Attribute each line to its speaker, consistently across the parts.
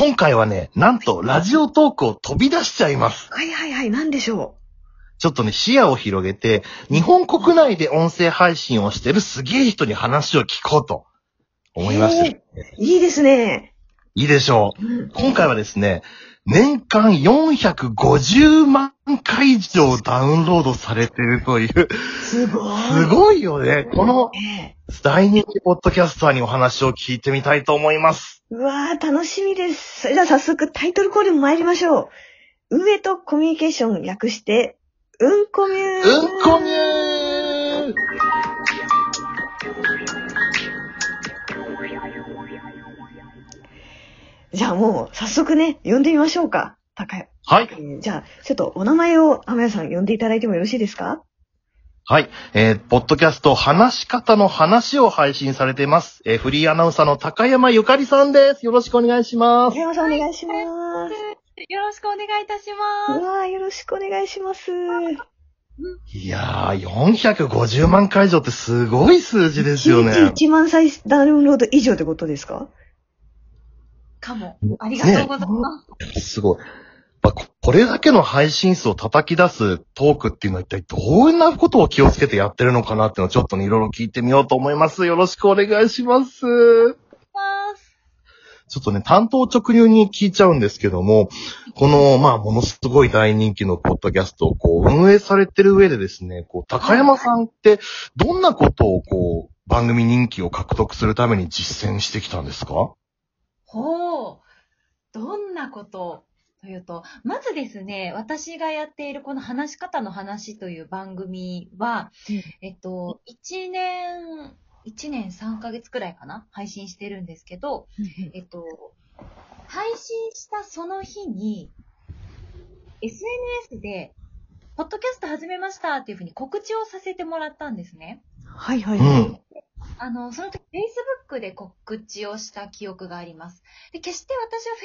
Speaker 1: 今回はね、なんとラジオトークを飛び出しちゃいます。
Speaker 2: はいはいはい、なんでしょ
Speaker 1: ちょっとね、視野を広げて、日本国内で音声配信をしてるすげえ人に話を聞こうと思いまして。
Speaker 2: う。いいですね。
Speaker 1: いいでしょう。
Speaker 2: うん
Speaker 1: 今回はですね、年間450万回以上ダウンロードされてるという、
Speaker 2: すごい。
Speaker 1: すごいよね。この
Speaker 2: ええ
Speaker 1: 大人気ポッドキャスターにお話を聞いてみたいと思います。
Speaker 2: うわー、楽しみです。それでは早速タイトルコール参りましょう。運営とコミュニケーション略して、うんこみゅー。
Speaker 1: うんこみゅー
Speaker 2: じゃあもう早速ね、呼んでみましょうか。高谷。
Speaker 1: はい
Speaker 2: え。ーじゃあ、ちょっとお名前を天谷さん呼んでいただいてもよろしいですか？
Speaker 1: はい。えー、ポッドキャスト、話し方の話を配信されています。えー、フリーアナウンサーの高山ゆかりさんです。よろしくお願いします。
Speaker 2: 高山さんお願いします。
Speaker 3: よろしくお願いいたし
Speaker 2: う
Speaker 3: ま
Speaker 2: わー、よろしくお願いします。
Speaker 1: いやー、450万回以上ってすごい数字ですよね。
Speaker 2: 1日1万再ダウンロード以上ってことですか？
Speaker 3: す。かも。ありがとうございます。
Speaker 1: すごい。まあここれだけの配信数を叩き出すトークっていうのは一体どんなことを気をつけてやってるのかなっていうのをちょっとね、いろいろ聞いてみようと思います。よろしくお願いします。
Speaker 3: ます
Speaker 1: ちょっとね、担当直入に聞いちゃうんですけども、この、まあ、ものすごい大人気のポッドキャストをこう、運営されてる上でですね、こう、高山さんって、どんなことをこう、番組人気を獲得するために実践してきたんですか？
Speaker 3: ほう。どんなことというと、まずですね、私がやっているこの話し方の話という番組は、
Speaker 2: うん
Speaker 3: えっと、1年、1年3ヶ月くらいかな配信してるんですけど、えっと、配信したその日に、SNS で、ポッドキャスト始めましたっていうふうに告知をさせてもらったんですね。
Speaker 2: はいはいうはい。
Speaker 1: ん。
Speaker 3: あの、その時 Facebook で告知をした記憶があります。で、決して私は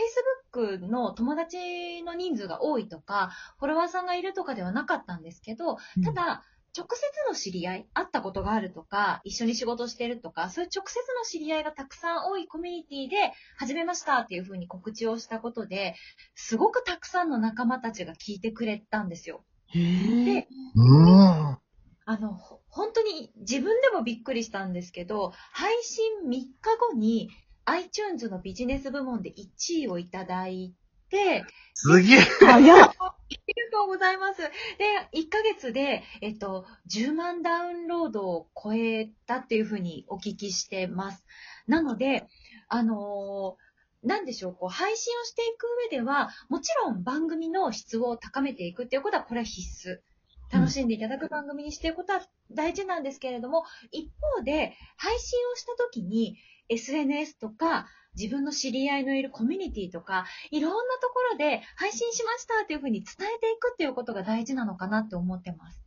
Speaker 3: Facebook の友達の人数が多いとか、フォロワーさんがいるとかではなかったんですけど、ただ、直接の知り合い、会ったことがあるとか、一緒に仕事してるとか、そういう直接の知り合いがたくさん多いコミュニティで始めましたっていうふうに告知をしたことで、すごくたくさんの仲間たちが聞いてくれたんですよ。で、
Speaker 1: うーん。
Speaker 3: あの、ほ本当に自分でもびっくりしたんですけど、配信3日後に iTunes のビジネス部門で1位をいただいて、
Speaker 1: すげえ。
Speaker 2: 早っ。
Speaker 3: ありがとうございます。で、1ヶ月で、えっと、10万ダウンロードを超えたっていうふうにお聞きしてます。なので、あのーなんでしょう、こう、配信をしていく上では、もちろん番組の質を高めていくっていうことは、これは必須。楽しんでいただく番組にしていくことは大事なんですけれども、一方で、配信をした時に、SNS とか、自分の知り合いのいるコミュニティとか、いろんなところで配信しましたっていうふうに伝えていくっていうことが大事なのかなって思ってます。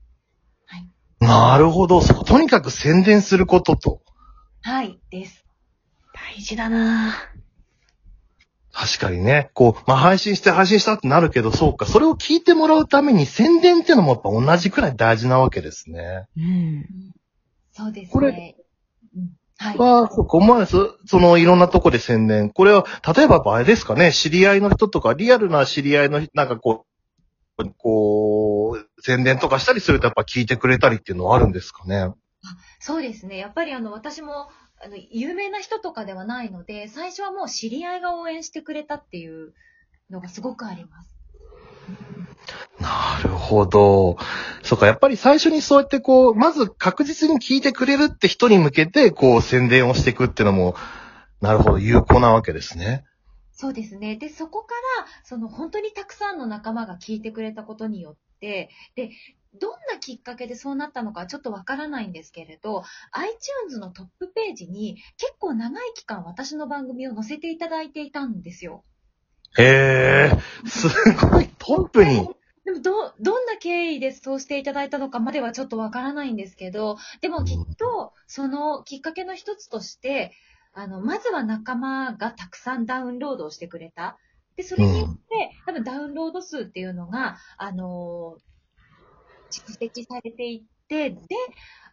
Speaker 3: はい。
Speaker 1: なるほど。そうとにかく宣伝することと。
Speaker 3: はい、です。
Speaker 2: 大事だな
Speaker 1: 確かにね。こう、まあ、配信して配信したってなるけど、そうか。それを聞いてもらうために宣伝っていうのもやっぱ同じくらい大事なわけですね。
Speaker 2: うん。
Speaker 3: そうですね。
Speaker 1: これ
Speaker 3: うん、はい。
Speaker 1: は、そうか、思わず、その、いろんなとこで宣伝。これは、例えば場合ですかね、知り合いの人とか、リアルな知り合いの人、なんかこう、こう、宣伝とかしたりするとやっぱ聞いてくれたりっていうのはあるんですかね？
Speaker 3: そうですね。やっぱりあの、私も、あの、有名な人とかではないので、最初はもう知り合いが応援してくれたっていうのがすごくあります。
Speaker 1: なるほど。そうか、やっぱり最初にそうやってこう、まず確実に聞いてくれるって人に向けて、こう、宣伝をしていくっていうのも、なるほど、有効なわけですね。
Speaker 3: そうですね。で、そこから、その本当にたくさんの仲間が聞いてくれたことによって、で、どんなきっかけでそうなったのかちょっとわからないんですけれど、iTunes のトップページに結構長い期間私の番組を載せていただいていたんですよ。
Speaker 1: へえ、すごい、トップに。
Speaker 3: でも、ど、どんな経緯でそうしていただいたのかまではちょっとわからないんですけど、でもきっと、そのきっかけの一つとして、あの、まずは仲間がたくさんダウンロードをしてくれた。で、それによって、多分ダウンロード数っていうのが、あのー蓄積されていって、で、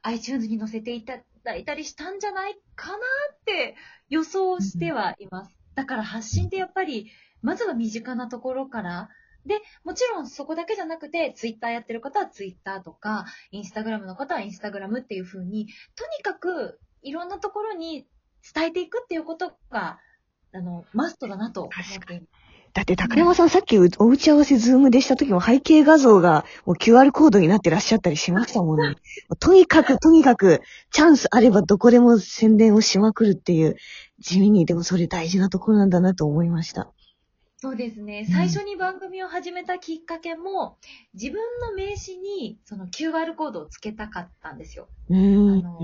Speaker 3: iTunes に載せていただいたりしたんじゃないかなって予想してはいます。だから発信ってやっぱり、まずは身近なところから、で、もちろんそこだけじゃなくて、ツイッターやってる方はツイッターとか、インスタグラムの方はインスタグラムっていう風に、とにかくいろんなところに伝えていくっていうことが、あの、マストだなと思っています。
Speaker 2: だって高山さんさっきお打ち合わせ Zoom でした時も背景画像がもう QR コードになってらっしゃったりしましたもんね。とにかくとにかくチャンスあればどこでも宣伝をしまくるっていう地味にでもそれ大事なところなんだなと思いました。
Speaker 3: そうですね。
Speaker 2: うん
Speaker 3: 最初に番組を始めたきっかけも、自分の名刺にその QR コードをつけたかったんですよ。
Speaker 2: うーん。
Speaker 3: あの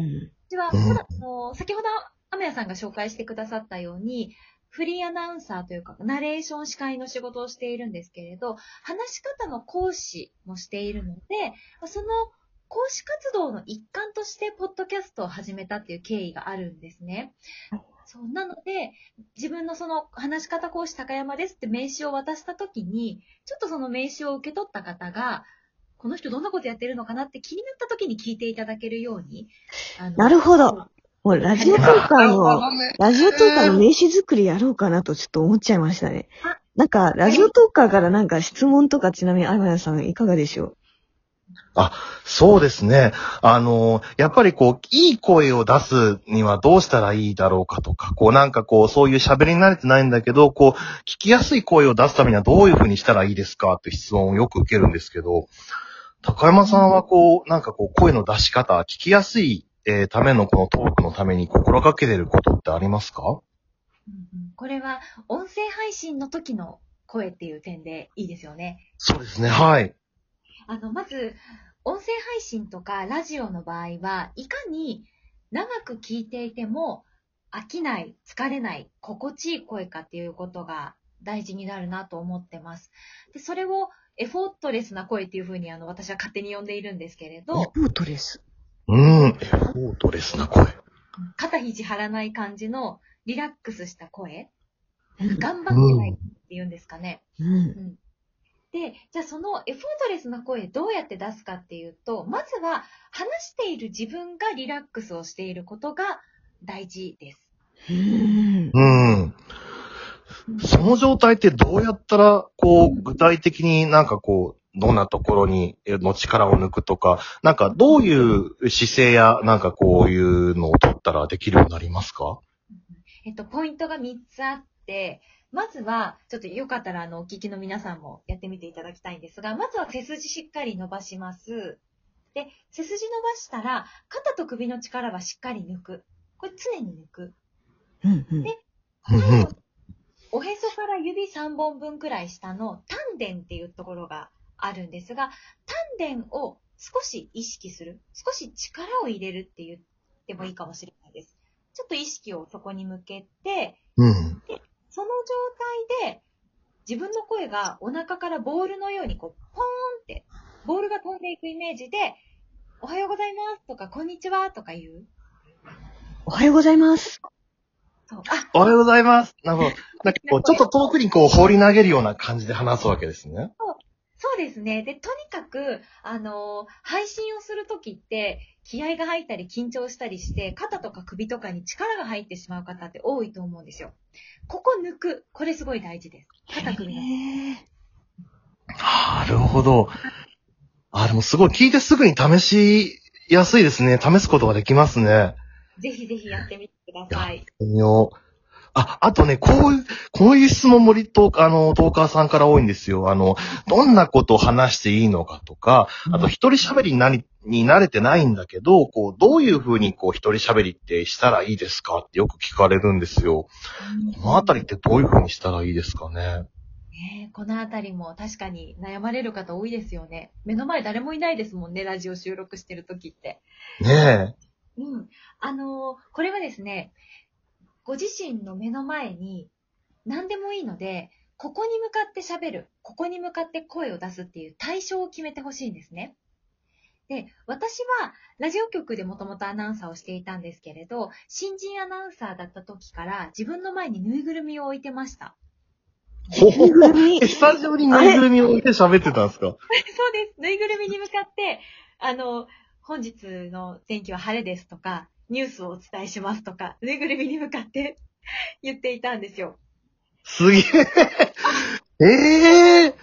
Speaker 3: では、
Speaker 1: うん
Speaker 3: ただあの先ほど、アメヤさんが紹介してくださったように、フリーアナウンサーというか、ナレーション司会の仕事をしているんですけれど、話し方の講師もしているので、その講師活動の一環として、ポッドキャストを始めたっていう経緯があるんですね。そう、なので、自分のその話し方講師高山ですって名刺を渡したときに、ちょっとその名刺を受け取った方が、この人どんなことやってるのかなって気になったときに聞いていただけるように。
Speaker 2: なるほど。もうラジオトーカーの、ラジオトーカーの名刺作りやろうかなとちょっと思っちゃいましたね
Speaker 3: あ。
Speaker 2: なんか、ラジオトーカーからなんか質問とかちなみにあやさんいかがでしょう？
Speaker 1: そうですね。あの、やっぱりこう、いい声を出すにはどうしたらいいだろうかとか、こうなんかこう、そういう喋りに慣れてないんだけど、こう、聞きやすい声を出すためにはどういうふうにしたらいいですかって質問をよく受けるんですけど、高山さんはこう、なんかこう、声の出し方、聞きやすい、えーためのこのトークのために心がけてることってありますか？
Speaker 3: うんうんこれは音声配信の時の声っていう点でいいですよね。
Speaker 1: そうですね、はい。
Speaker 3: あの、まず、音声配信とかラジオの場合は、いかに長く聞いていても飽きない、疲れない、心地いい声かっていうことが大事になるなと思ってます。で、それをエフォートレスな声っていうふうにあの私は勝手に呼んでいるんですけれ
Speaker 2: レ
Speaker 3: ど、
Speaker 2: ポートレス。
Speaker 1: うーん、エフォートレスな声。
Speaker 3: 肩肘張らない感じのリラックスした声、
Speaker 2: うん
Speaker 3: 頑張ってないっていうんですかね。
Speaker 2: うん。
Speaker 3: で、じゃあそのエフォートレスな声どうやって出すかっていうと、まずは話している自分がリラックスをしていることが大事です。
Speaker 2: うん。
Speaker 1: うん。その状態ってどうやったら、こう、具体的になんかこう、どんなところに、えの力を抜くとか、なんかどういう姿勢や、なんかこういうのを取ったらできるようになりますか？
Speaker 3: えっと、ポイントが3つあって、まずは、ちょっとよかったらあの、お聞きの皆さんもやってみていただきたいんですが、まずは背筋しっかり伸ばします。で、背筋伸ばしたら、肩と首の力はしっかり抜く。これ常に抜く。
Speaker 2: うん。うん。
Speaker 3: で
Speaker 1: うんうん
Speaker 3: おへそから指3本分くらい下の丹田っていうところがあるんですが、丹田を少し意識する。少し力を入れるって言ってもいいかもしれないです。ちょっと意識をそこに向けて、
Speaker 1: うん。
Speaker 3: その状態で自分の声がお腹からボールのようにこう、ポーンって、ボールが飛んでいくイメージで、おはようございますとか、こんにちはとか言う。
Speaker 2: おはようございます。
Speaker 3: そう。あ、
Speaker 1: おはようございます。なるほど。なんかこう、ちょっと遠くにこう放り投げるような感じで話すわけですね。
Speaker 3: そうですね。で、とにかく、あのー配信をするときって、気合が入ったり緊張したりして、肩とか首とかに力が入ってしまう方って多いと思うんですよ。ここ抜く。これすごい大事です。肩首の。
Speaker 1: なるほど。あ、でもすごい聞いてすぐに試しやすいですね。試すことができますね。
Speaker 3: ぜひぜひやってみてください。
Speaker 1: いいよあ、あとね、こういう、こういう質問もリトーあの、トーカーさんから多いんですよ。あの、どんなことを話していいのかとか、あと一人喋りになり、に慣れてないんだけど、こう、どういうふうにこう、一人喋りってしたらいいですかってよく聞かれるんですよ。このあたりってどういうふうにしたらいいですかね？
Speaker 3: ねえこのあたりも確かに悩まれる方多いですよね。目の前誰もいないですもんね、ラジオ収録してる時って。
Speaker 1: ね
Speaker 3: うん。あのーこれはですね、ご自身の目の前に何でもいいので、ここに向かって喋る、ここに向かって声を出すっていう対象を決めてほしいんですね。で、私はラジオ局でもともとアナウンサーをしていたんですけれど、新人アナウンサーだった時から自分の前にぬいぐるみを置いてました。
Speaker 1: え。ほほ
Speaker 2: ぬいぐるみ？
Speaker 1: えスタジオにぬいぐるみを置いて喋ってたんですか？
Speaker 3: そうです。ぬいぐるみに向かって、あの、本日の天気は晴れですとか、ニュースをお伝えしますとか、ぬいぐるみに向かって 言っていたんですよ。
Speaker 1: すげえ。ええ
Speaker 3: ち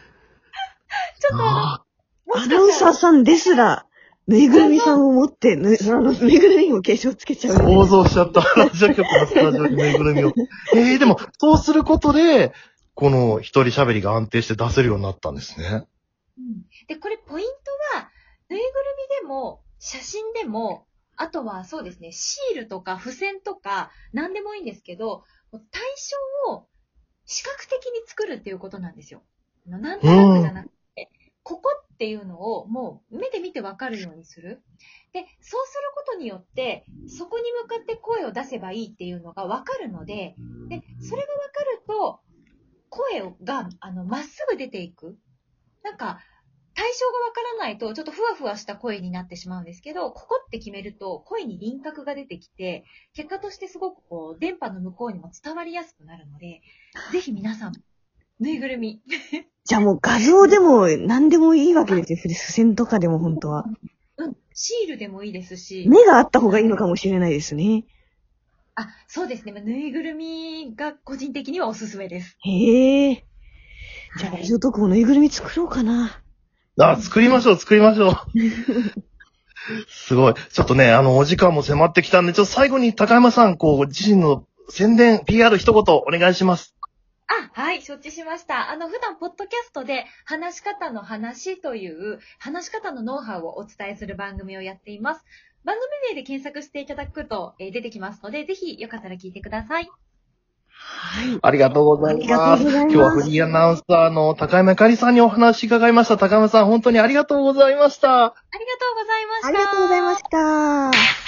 Speaker 3: ょっと
Speaker 2: アナウンサーさんですら、ぬいぐるみさんを持って、ぬ、その、ぬいぐるみにも化粧つけちゃう。
Speaker 1: 想像しちゃった。ラジオ局のスタジオにぬいぐるみを。ええでも、そうすることで、この一人喋りが安定して出せるようになったんですね。
Speaker 3: うんで、これポイントは、ぬいぐるみでも、写真でも、あとはそうですね、シールとか付箋とか、何でもいいんですけど、対象を視覚的に作るっていうことなんですよ。なんとなくじゃなくて、ここっていうのをもう目で見てわかるようにする。で、そうすることによって、そこに向かって声を出せばいいっていうのがわかるので、で、それがわかると、声が、あの、まっすぐ出ていく。なんか、対象がわからないと、ちょっとふわふわした声になってしまうんですけど、ここって決めると、声に輪郭が出てきて、結果としてすごくこう、電波の向こうにも伝わりやすくなるので、ぜひ皆さん、ぬいぐるみ。
Speaker 2: じゃあもう画像でも何でもいいわけですよ。付箋とかでも本当は。
Speaker 3: うん、シールでもいいですし、
Speaker 2: 目があった方がいいのかもしれないですね。
Speaker 3: あ、そうですね。まあぬいぐるみが個人的にはおすすめです。
Speaker 2: へえ。じゃあ
Speaker 3: はい
Speaker 2: ラジオトークもぬいぐるみ作ろうかな。
Speaker 1: あ、作りましょう、作りましょう。すごい。ちょっとね、あの、お時間も迫ってきたんで、ちょっと最後に高山さん、こう、自身の宣伝、PR 一言お願いします。
Speaker 3: あ、はい、承知しました。あの、普段、ポッドキャストで、話し方の話という、話し方のノウハウをお伝えする番組をやっています。番組名で検索していただくと、えー出てきますので、ぜひよかったら聞いてください。
Speaker 2: はい。
Speaker 1: ありがとうございます。
Speaker 2: ます
Speaker 1: 今日はフリーアナウンサーの高山ゆかりさんにお話伺いました。高山さん、本当にありがとうございました。
Speaker 3: ありがとうございました。
Speaker 2: ありがとうございました。